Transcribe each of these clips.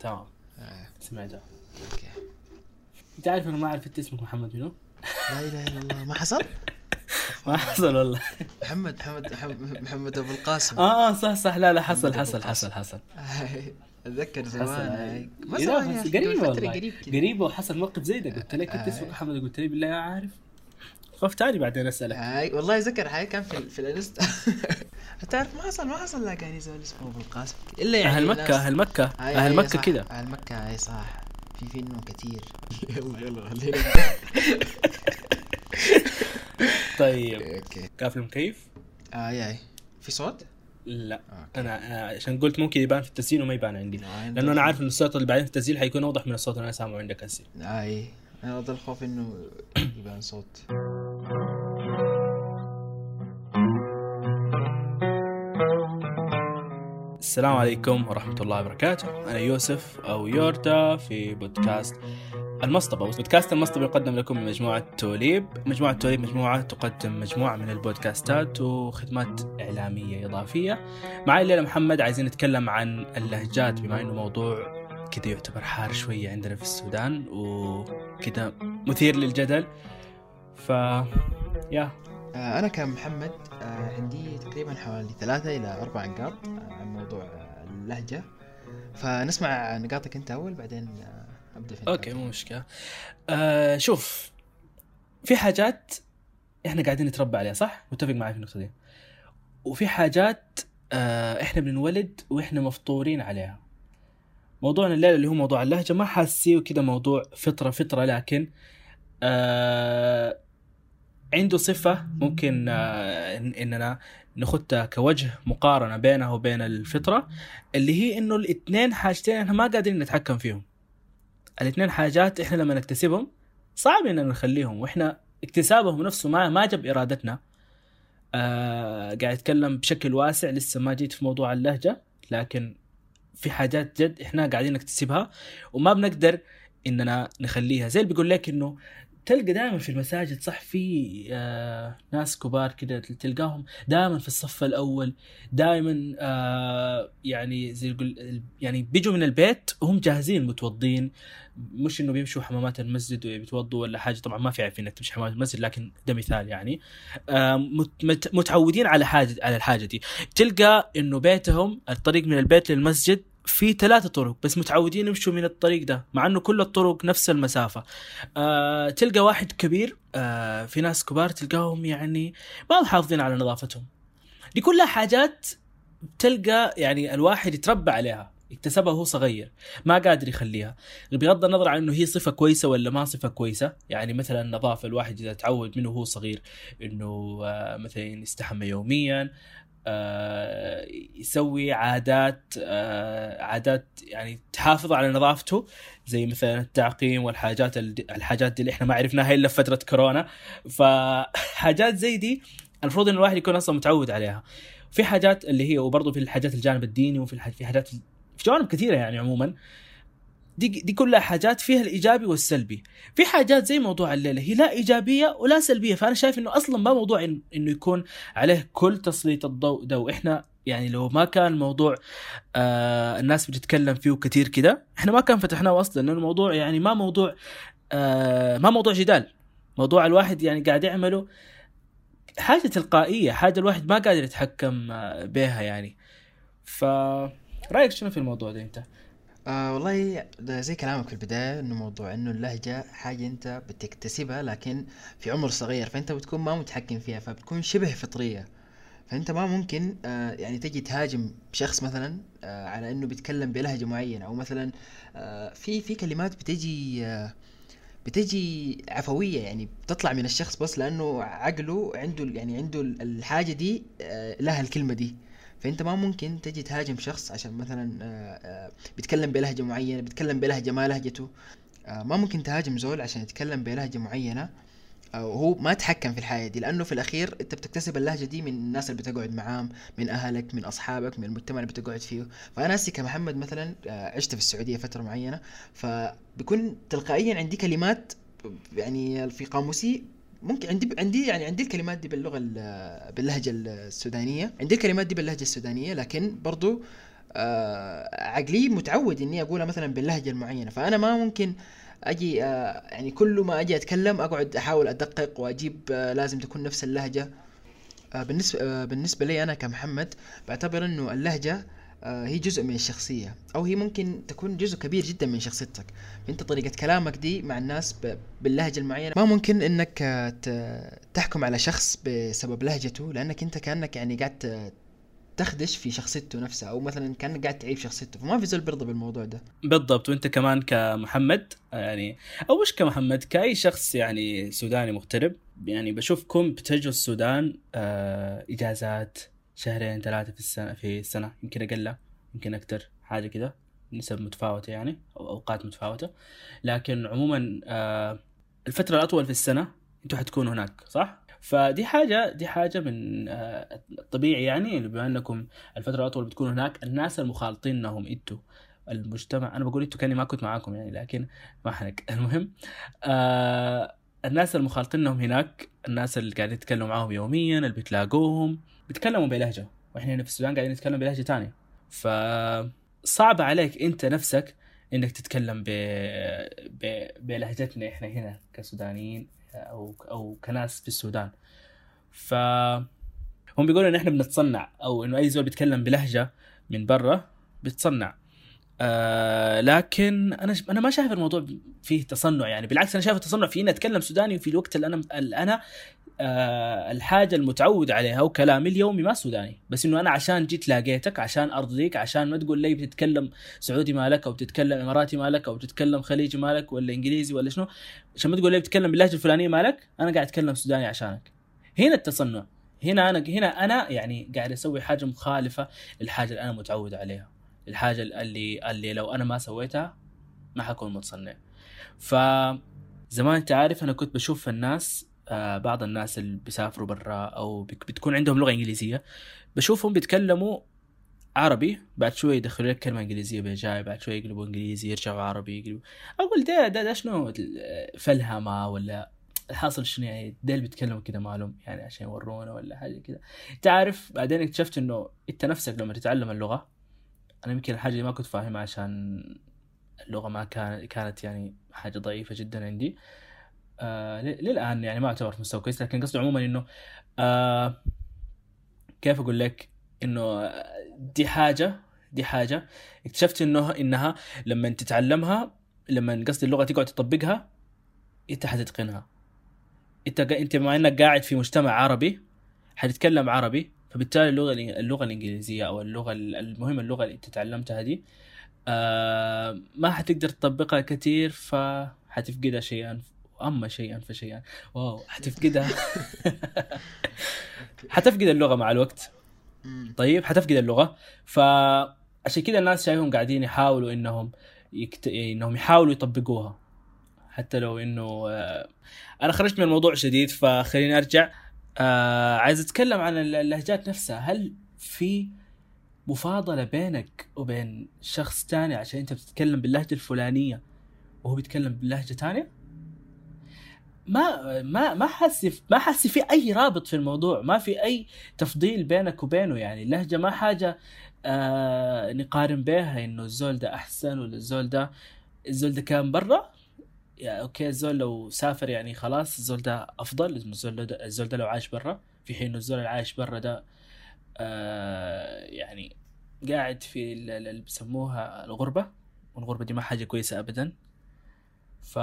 تمام آه. سمعتها okay أنت عارف أنا ما عرفت اسمك محمد منو؟ لا إله إلا الله ما حصل؟ ما حصل والله محمد محمد محمد, محمد أبو القاسم آه آه صح صح لا لا حصل حصل. حصل حصل أتذكر زمان آه. ما فترة والله قريب كذا. قريبة وحصل موقف زي ده قلت لك أنت آه. اسمك محمد قلت لي بالله عارف خفت علي بعدين أسألك. هاي والله اتذكر هاي كان في في الانستا. تعرف ما حصل ما حصل زول اسمه أبو القاسم. إلا يعني أهل مكة أهل مكة هاي- أهل صح، كذا أهل مكة هاي صح. في في انه كثير يلا يلا خلينا. طيب. okay. قافل المكيف؟ اي اي في صوت؟ لا. okay. أنا أنا عشان قلت ممكن يبان في التسجيل وما يبان عندي. لأنه أنا عارف ان الصوت اللي بعدين في التسجيل حيكون أوضح من الصوت اللي أنا سامعه عندك هسه أي. أنا ضل خوف إنه يبان صوت. السلام عليكم ورحمة الله وبركاته. أنا يوسف أو يورتا في بودكاست المصطبة. بودكاست المصطبة يقدم لكم من مجموعة توليب. مجموعة توليب مجموعة تقدم مجموعة من البودكاستات وخدمات إعلامية إضافية. معي الليلة محمد عايزين نتكلم عن اللهجات بما أنه موضوع كده يعتبر حار شوية عندنا في السودان وكده مثير للجدل. ف يا آه، أنا كمحمد آه، عندي تقريبا حوالي ثلاثة إلى أربع نقاط آه، عن موضوع اللهجة. فنسمع نقاطك أنت أول بعدين أبدأ في أوكي. مو مشكلة. آه شوف في حاجات إحنا قاعدين نتربى عليها صح؟ متفق معي في النقطة دي. وفي حاجات آه إحنا بنولد وإحنا مفطورين عليها. موضوعنا الليلة اللي هو موضوع اللهجة ما حاسيه كده موضوع فطرة فطرة لكن آه عنده صفة ممكن آه إن- إننا نخدها كوجه مقارنة بينها وبين الفطرة اللي هي إنه الاثنين حاجتين إحنا ما قادرين نتحكم فيهم. الاثنين حاجات إحنا لما نكتسبهم صعب إننا نخليهم وإحنا اكتسابهم نفسه ما ما جاب إرادتنا. آه قاعد أتكلم بشكل واسع لسه ما جيت في موضوع اللهجة لكن في حاجات جد إحنا قاعدين نكتسبها وما بنقدر إننا نخليها. زي اللي بيقول لك إنه تلقى دائما في المساجد صح في آه ناس كبار كده تلقاهم دائما في الصف الأول دائما آه يعني زي يقول يعني بيجوا من البيت وهم جاهزين متوضين. مش إنه بيمشوا حمامات المسجد وبيتوضوا ولا حاجة طبعا ما في عيب في إنك تمشي حمامات المسجد لكن ده مثال يعني. آه مت- مت- متعودين على حاجة على الحاجة دي. تلقى إنه بيتهم الطريق من البيت للمسجد في ثلاثة طرق بس متعودين يمشوا من الطريق ده مع إنه كل الطرق نفس المسافة. آه تلقى واحد كبير آه في ناس كبار تلقاهم يعني ما محافظين على نظافتهم. دي كلها حاجات تلقى يعني الواحد يتربى عليها اكتسبها وهو صغير ما قادر يخليها. بغض النظر عن إنه هي صفة كويسة ولا ما صفة كويسة يعني مثلا النظافه الواحد إذا تعود منه وهو صغير إنه آه، مثلا يستحمى يوميا يسوي عادات آه، عادات يعني تحافظ على نظافته زي مثلا التعقيم والحاجات ال- الحاجات دي اللي إحنا ما عرفناها إلا في فترة كورونا. فحاجات زي دي المفروض إن الواحد يكون أصلا متعود عليها. في حاجات اللي هي وبرضه في الحاجات الجانب الديني وفي في حاجات في جوانب كثيرة يعني عموما. دي دي كلها حاجات فيها الإيجابي والسلبي. في حاجات زي موضوع الليلة هي لا إيجابية ولا سلبية. فأنا شايف إنه أصلا ما موضوع إنه يكون عليه كل تسليط الضوء ده. وإحنا يعني لو ما كان موضوع آه الناس بتتكلم فيه كثير كده إحنا ما كان فتحناه أصلا. لأنه الموضوع يعني ما موضوع آه ما موضوع جدال. موضوع الواحد يعني قاعد يعمله حاجة تلقائية حاجة الواحد ما قادر يتحكم آه، بها يعني. ف رأيك شنو في الموضوع ده أنت؟ آه والله زي كلامك في البداية إنه موضوع إنه اللهجة حاجة أنت بتكتسبها لكن في عمر صغير فأنت بتكون ما متحكم فيها فبتكون شبه فطرية. فأنت ما ممكن آه يعني تجي تهاجم شخص مثلا آه على إنه بيتكلم بلهجة معينة أو مثلا آه في في كلمات بتجي آه بتجي عفوية يعني بتطلع من الشخص بس لأنه عقله عنده يعني عنده الحاجة دي آه لها الكلمة دي. فأنت ما ممكن تجي تهاجم شخص عشان مثلا آه آه بيتكلم بلهجة معينة بيتكلم بلهجة ما لهجته. آه ما ممكن تهاجم زول عشان يتكلم بلهجة معينة أو هو ما تحكم في الحياة دي. لأنه في الأخير أنت بتكتسب اللهجة دي من الناس اللي بتقعد معاهم من أهلك من أصحابك من المجتمع اللي بتقعد فيه. فأنا هسي كمحمد مثلا عشت في السعودية فترة معينة. فبكون تلقائيا عندي كلمات يعني في قاموسي ممكن عندي عندي يعني عندي الكلمات دي باللغة ال- باللهجة السودانية. عندي الكلمات دي باللهجة السودانية لكن برضو آه عقلي متعود إني أقولها مثلا باللهجة المعينة. فأنا ما ممكن أجي آه يعني كل ما أجي أتكلم أقعد أحاول أدقق وأجيب آه لازم تكون نفس اللهجة. آه بالنسبة آه بالنسبة لي أنا كمحمد بعتبر إنه اللهجة هي جزء من الشخصية أو هي ممكن تكون جزء كبير جدا من شخصيتك. أنت طريقة كلامك دي مع الناس ب- باللهجة المعينة. ما ممكن إنك آه، تحكم على شخص بسبب لهجته لأنك أنت كأنك يعني قاعد تخدش في شخصيته نفسها أو مثلا كأنك قاعد تعيب شخصيته. فما في زول بيرضى بالموضوع ده. بالضبط. وأنت كمان كمحمد يعني أو مش كمحمد؟ كأي شخص يعني سوداني مغترب يعني بشوفكم بتجوا السودان آه إجازات شهرين ثلاثة في السنة في السنة يمكن أقل يمكن أكثر حاجة كده نسب متفاوتة يعني أو أوقات متفاوتة. لكن عموما آه الفترة الأطول في السنة أنتوا حتكونوا هناك صح؟ فدي حاجة دي حاجة من آه الطبيعي يعني بما أنكم الفترة الأطول بتكونوا هناك الناس المخالطينهم أنتوا المجتمع أنا بقول أنتوا كأني ما كنت معاكم يعني لكن ما حنك. المهم آه الناس المخالطينهم هناك الناس اللي قاعدين يتكلموا معاهم يوميا اللي بتلاقوهم بيتكلموا بلهجة. وإحنا هنا في السودان قاعدين نتكلم بلهجة تانية. فصعب عليك أنت نفسك إنك تتكلم ب... ب... بلهجتنا إحنا هنا كسودانيين أو أو كناس في السودان. ف هم بيقولوا إن إحنا بنتصنع أو إنه أي زول بيتكلم بلهجة من برا بتصنع آه لكن أنا أنا ما شايف الموضوع فيه تصنع يعني. بالعكس أنا شايف التصنع في إني أتكلم سوداني في الوقت اللي أنا أنا آه الحاجة المتعود عليها وكلامي اليومي ما سوداني. بس إنه أنا عشان جيت لاقيتك عشان أرضيك عشان ما تقول لي بتتكلم سعودي مالك أو بتتكلم إماراتي مالك أو بتتكلم خليجي مالك ولا إنجليزي ولا شنو عشان ما تقول لي بتتكلم باللهجة الفلانية مالك أنا قاعد أتكلم سوداني عشانك. هنا التصنع. هنا أنا هنا أنا يعني قاعد أسوي حاجة مخالفة للحاجة اللي أنا متعود عليها. الحاجة اللي اللي لو أنا ما سويتها ما حكون متصنع. ف زمان أنت عارف أنا كنت بشوف الناس آه بعض الناس اللي بيسافروا برا أو بتكون عندهم لغة إنجليزية بشوفهم بيتكلموا عربي بعد شوي يدخلوا لك كلمة إنجليزية بجاي بعد شوي يقلبوا إنجليزي يرجعوا عربي يقلبوا. أقول ده ده, ده شنو؟ فلهمة ولا الحاصل شنو؟ يعني ديل بيتكلموا كده معلوم يعني عشان يورونا ولا حاجة كده. انت عارف بعدين اكتشفت إنه أنت نفسك لما تتعلم اللغة أنا يمكن الحاجة اللي ما كنت فاهمها عشان اللغة ما كانت كانت يعني حاجة ضعيفة جدا عندي. آه للآن يعني ما أعتبر في مستوى كويس لكن قصدي عموما إنه آه كيف أقول لك؟ إنه دي حاجة دي حاجة اكتشفت انه إنها لما تتعلمها لما قصدي اللغة تقعد تطبقها أنت حتتقنها. أنت أنت بما إنك قاعد في مجتمع عربي حتتكلم عربي فبالتالي اللغة اللغة الإنجليزية أو اللغة ال- المهم اللغة اللي أنت تعلمتها دي آه ما حتقدر تطبقها كثير فحتفقدها شيئا أما شيئا فشيئا. واو حتفقدها. حتفقد اللغة مع الوقت. طيب حتفقد اللغة. فعشان كذا الناس شايفهم قاعدين يحاولوا إنهم يكت... إنهم يحاولوا يطبقوها. حتى لو إنه آه، أنا خرجت من الموضوع شديد فخليني أرجع. آه عايز أتكلم عن اللهجات نفسها. هل في مفاضلة بينك وبين شخص تاني عشان أنت بتتكلم باللهجة الفلانية وهو بيتكلم باللهجه تانية؟ ما ما ما حاسس ما حاسس في أي رابط في الموضوع. ما في أي تفضيل بينك وبينه. يعني اللهجة ما حاجة آه نقارن بها إنه الزول ده أحسن ولا الزول ده الزول ده كان برا. يعني أوكي الزول لو سافر يعني خلاص الزول ده أفضل. الزول ده الزول ده لو عايش برا في حين الزول اللي عايش برا ده آه يعني قاعد في ال- ال- اللي بيسموها الغربة. والغربة دي ما حاجة كويسة أبدا. ف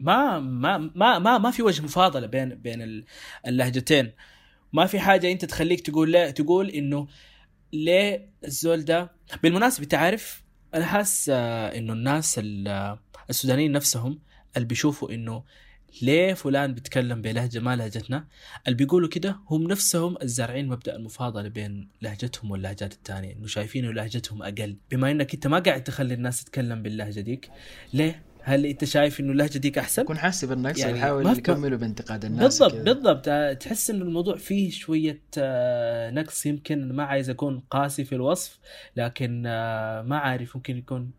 ما ما ما ما ما في وجه مفاضلة بين بين ال- اللهجتين. ما في حاجة أنت تخليك تقول لا تقول إنه ليه الزول ده؟ بالمناسبة تعرف أنا حاسس آه، إنه الناس ال- آه، السودانيين نفسهم اللي بيشوفوا إنه ليه فلان بيتكلم بلهجة ما لهجتنا اللي بيقولوا كده هم نفسهم الزارعين مبدأ المفاضلة بين لهجتهم واللهجات التانية إنه شايفين إنه لهجتهم أقل. بما إنك أنت ما قاعد تخلي الناس تتكلم باللهجة ديك ليه؟ هل أنت شايف إنه اللهجة ديك أحسن؟ يكون حاسس بالنقص يعني ويحاول يكملوا بانتقاد الناس بالضبط وكذا. بالضبط. تحس إنه الموضوع فيه شوية آه، نقص. يمكن ما عايز أكون قاسي في الوصف لكن آه، ما عارف. ممكن يكون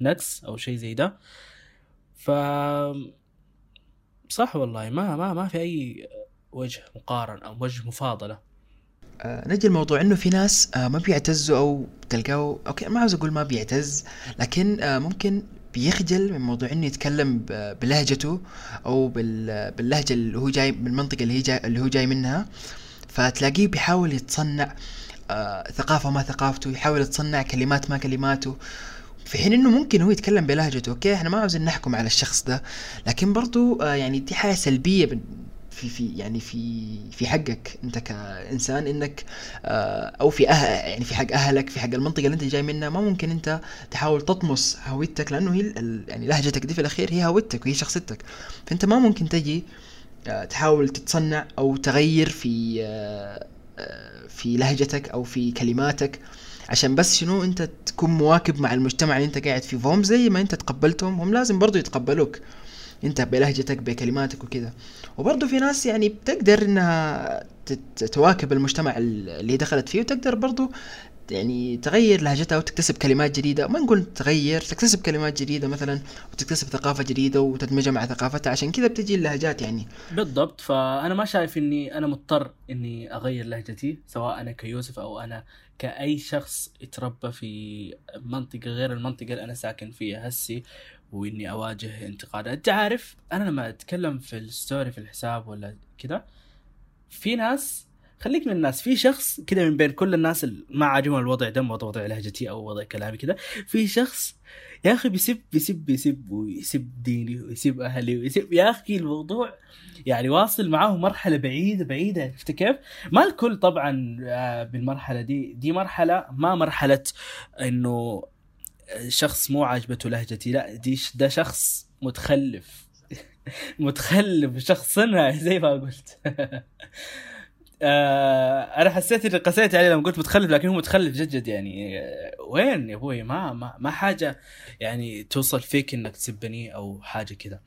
نقص أو شيء زي ده. ف صح والله ما ما ما في أي وجه مقارن أو وجه مفاضلة. آه نجي الموضوع إنه في ناس آه ما بيعتزوا أو تلقاه أوكي ما عاوز أقول ما بيعتز لكن آه ممكن بيخجل من موضوع إنه يتكلم بلهجته أو بال- باللهجة اللي هو جاي من المنطقة اللي هي جاي اللي هو جاي منها. فتلاقيه بيحاول يتصنع آه ثقافة ما ثقافته يحاول يتصنع كلمات ما كلماته. في حين إنه ممكن هو يتكلم بلهجته أوكي؟ إحنا ما عاوزين نحكم على الشخص ده لكن برضو آه يعني دي حاجة سلبية في في يعني في في حقك. أنت كإنسان إنك آه أو في أه يعني في حق أهلك في حق المنطقة اللي أنت جاي منها ما ممكن أنت تحاول تطمس هويتك لأنه هي يعني لهجتك دي في الأخير هي هويتك وهي شخصيتك. فأنت ما ممكن تجي آه، تحاول تتصنع أو تغير في آه، في لهجتك أو في كلماتك. عشان بس شنو انت تكون مواكب مع المجتمع اللي انت قاعد فيه. فهم زي ما انت تقبلتهم هم لازم برضو يتقبلوك. انت بلهجتك بكلماتك وكذا وبرضو في ناس يعني بتقدر إنها تواكب المجتمع اللي دخلت فيه وتقدر برضو يعني تغير لهجتها وتكتسب كلمات جديدة. ما نقول تغير تكتسب كلمات جديدة مثلا وتكتسب ثقافة جديدة وتدمجها مع ثقافتها عشان كذا بتجي اللهجات يعني. بالضبط. فأنا ما شايف إني أنا مضطر إني أغير لهجتي سواء أنا كيوسف أو أنا كأي شخص اتربى في منطقة غير المنطقة اللي أنا ساكن فيها هسي وإني أواجه انتقادات. أنت عارف أنا لما أتكلم في ال story في الحساب ولا كذا في ناس خليك من الناس. في شخص كذا من بين كل الناس اللي ما عاجبهم الوضع ده وضع لهجتي أو وضع كلامي كذا في شخص يا أخي بيسب بيسب بيسب ويسب ديني ويسب أهلي ويسب يا أخي الموضوع يعني واصل معاه مرحلة بعيده بعيدة. عرفت كيف؟ ما الكل طبعا آه، بالمرحلة دي دي مرحلة ما مرحلة إنه شخص مو عاجبته لهجتي. لا دي ده شخص متخلف. متخلف شخص صنعي زي ما قلت. آه أنا حسيت إني قسيت عليه لما قلت متخلف لكن هو متخلف جد جد يعني. آه، وين يا أبوي؟ ما ما, ما حاجة يعني توصل فيك إنك تسبني أو حاجة كذا.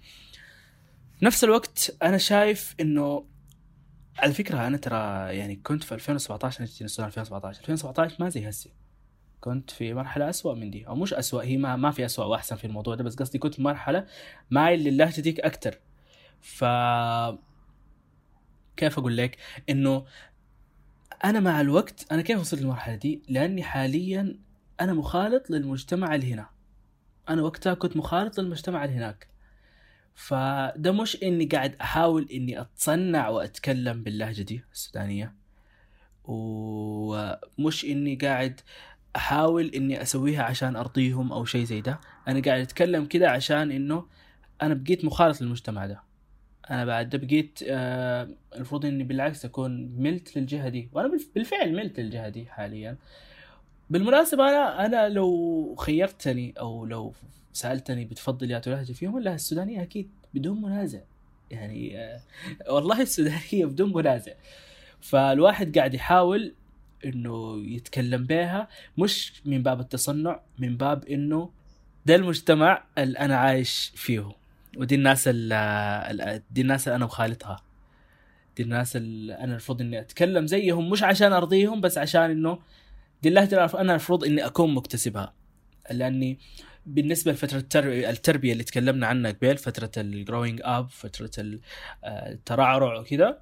نفس الوقت أنا شايف إنه على فكرة أنا ترى يعني كنت في 2017 أنا جيت السودان 2017 2017 ما زي هسي. كنت في مرحلة أسوأ من دي أو مش أسوأ هي ما ما في أسوأ وأحسن في الموضوع ده بس قصدي كنت في مرحلة مايل للهجة ديك أكتر. ف كيف أقول لك؟ إنه أنا مع الوقت أنا كيف وصلت للمرحلة دي؟ لأني حاليا أنا مخالط للمجتمع اللي هنا. أنا وقتها كنت مخالط للمجتمع اللي هناك. فده مش إني قاعد أحاول إني أتصنع وأتكلم باللهجة دي السودانية ومش إني قاعد أحاول إني أسويها عشان أرضيهم أو شيء زي ده. أنا قاعد أتكلم كده عشان إنه أنا بقيت مخالط للمجتمع ده. أنا بعد بقيت آه المفروض إني بالعكس أكون ملت للجهة دي. وأنا بالف- بالفعل ملت للجهة دي حاليا. بالمناسبة أنا أنا لو خيرتني أو لو سألتني بتفضل يا لهجه فيهم ولا السودانية أكيد بدون منازع. يعني آه والله السودانية بدون منازع. فالواحد قاعد يحاول إنه يتكلم بها مش من باب التصنع من باب إنه ده المجتمع اللي أنا عايش فيه. ودي الناس اللي دي الناس اللي أنا مخالطها دي الناس اللي أنا المفروض إني أتكلم زيهم مش عشان أرضيهم بس عشان إنه دي اللهجة اللي أنا المفروض إني أكون مكتسبها. لأني بالنسبة لفترة التربيه, التربية اللي تكلمنا عنها قبل فترة ال growing up فترة ال- آه، الترعرع وكذا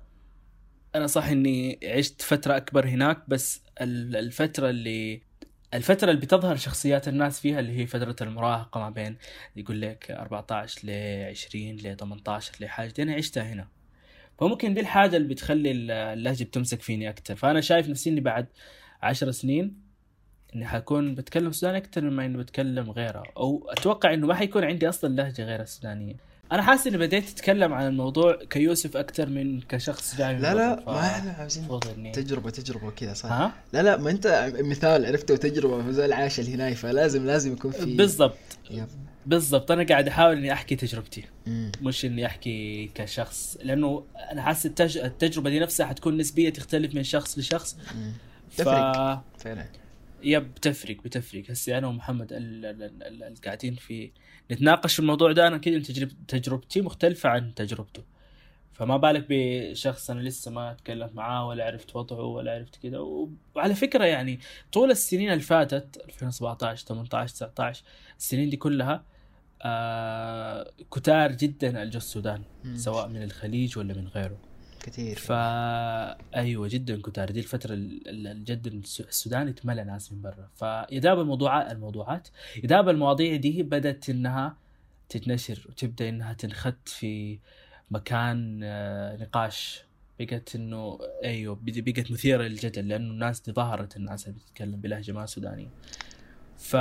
أنا صح إني عشت فترة أكبر هناك بس ال- الفترة اللي الفترة اللي بتظهر شخصيات الناس فيها اللي هي فترة المراهقة ما بين يقول لك 14 ل 20 ل 18 لحاجة دي أنا عشتها هنا. فممكن دي الحاجة اللي بتخلي ال- اللهجة بتمسك فيني أكتر. فأنا شايف نفسي إني بعد 10 سنين إني حكون بتكلم سوداني أكتر مما إني بتكلم غيرها. أو أتوقع إنه ما حيكون عندي أصلا لهجة غير السودانية. أنا حاسس إني بديت أتكلم عن الموضوع كيوسف أكتر من كشخص جاي لا لا ما إحنا عاوزين تجربة تجربة وكذا صح ها لا لا ما أنت مثال عرفته وتجربة فزول عاش هناك فلازم لازم يكون في بالضبط. بالضبط أنا قاعد أحاول إني أحكي تجربتي مم. مش إني أحكي كشخص لأنه أنا حاسس التج... التجربة دي نفسها حتكون نسبية تختلف من شخص لشخص مم. ف تفرق. فعلا يب بتفرق بتفرق هسه أنا ومحمد ال- ال- ال- ال- ال- قاعدين في نتناقش في الموضوع ده أنا كده تجرب... تجربتي مختلفة عن تجربته فما بالك بشخص أنا لسه ما اتكلم معاه ولا عرفت وضعه ولا عرفت كده. وعلى فكرة يعني طول السنين اللي فاتت 2017 18 19 السنين دي كلها آه كتار جدا الجو السودان. سواء من الخليج ولا من غيره كثير فا أيوه جدا كتار دي الفترة ال- ال- الجد الس- السودان اتملى ناس من برا. فيداب الموضوعات الموضوعات. يداب المواضيع دي بدأت إنها تتنشر وتبدأ إنها تنخت في مكان آه، نقاش. بقت إنه أيوه بقت مثيرة للجدل لأنه الناس دي ظهرت الناس اللي بتتكلم بلهجة ما سودانية. ف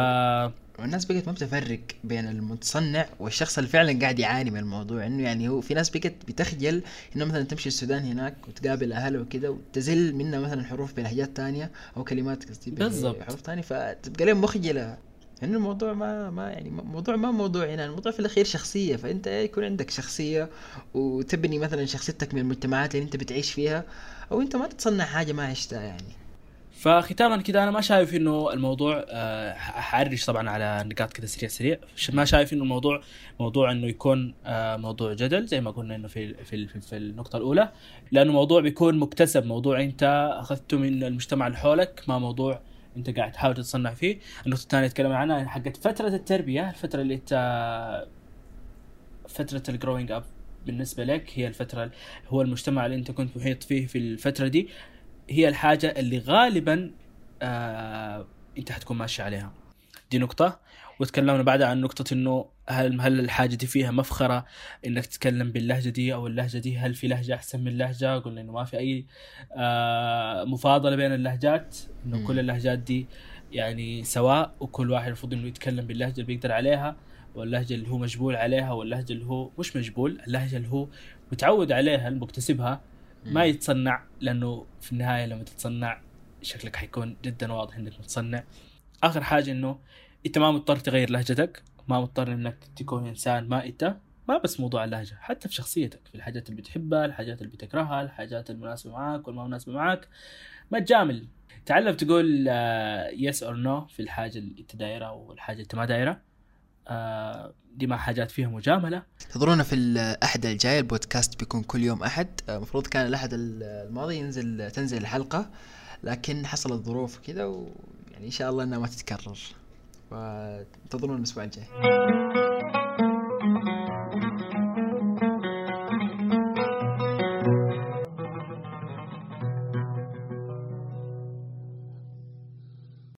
والناس بقت ما بتفرق بين المتصنع والشخص اللي فعلا قاعد يعاني من الموضوع. إنه يعني هو في ناس بقت بتخجل إنه مثلا تمشي السودان هناك وتقابل اهلها وكده وتزل منها مثلا حروف بلهجات تانية أو كلمات قصدي بالضبط. بحروف تانية. فتبقى لهم مخجلة. إنه الموضوع ما ما يعني موضوع ما موضوع هنا الموضوع في الأخير شخصية. فأنت يكون عندك شخصية وتبني مثلا شخصيتك من المجتمعات اللي أنت بتعيش فيها أو أنت ما تتصنع حاجة ما عشتها يعني. فختاما كده أنا ما شايف انه الموضوع آه، حعرج طبعا على نقاط كده سريع سريع. ما شايف انه الموضوع موضوع انه يكون آه، موضوع جدل زي ما قلنا انه في في في, النقطة الأولى. لأنه موضوع بيكون مكتسب موضوع انت اخذته من المجتمع اللي حولك ما موضوع انت قاعد تحاول تتصنع فيه. النقطة الثانية اتكلم عنها حقت فترة التربية الفترة اللي انت فترة ال growing up بالنسبة لك هي الفترة هو المجتمع اللي انت كنت محيط فيه في الفترة دي. هي الحاجة اللي غالبا آه أنت حتكون ماشي عليها. دي نقطة. وتكلمنا بعدها عن نقطة إنه هل هل الحاجة دي فيها مفخرة؟ إنك تتكلم باللهجة دي أو اللهجة دي هل في لهجة أحسن من لهجة؟ قلنا إنه ما في أي آه مفاضلة بين اللهجات. إنه. كل اللهجات دي يعني سواء وكل واحد المفروض إنه يتكلم باللهجة اللي بيقدر عليها واللهجة اللي هو مجبول عليها واللهجة اللي هو مش مجبول اللهجة اللي هو متعود عليها المكتسبها. ما يتصنع لأنه في النهاية لما تتصنع شكلك حيكون جدا واضح إنك متصنع. آخر حاجة إنه أنت ما مضطر تغير لهجتك ما مضطر إنك تكون إنسان ما أنت ما بس موضوع اللهجة حتى في شخصيتك في الحاجات اللي بتحبها الحاجات اللي بتكرهها الحاجات المناسبة معاك والما مناسبه معاك. ما تجامل. تعلم تقول yes or no في الحاجة اللي أنت دايرها والحاجة اللي أنت ما دايرها. دي ما حاجات فيها مجاملة. انتظرونا في الأحد الجاي البودكاست بيكون كل يوم أحد. المفروض كان الأحد الماضي ينزل تنزل الحلقة لكن حصلت ظروف كذا ويعني إن شاء الله إنها ما تتكرر. فانتظرونا الأسبوع الجاي.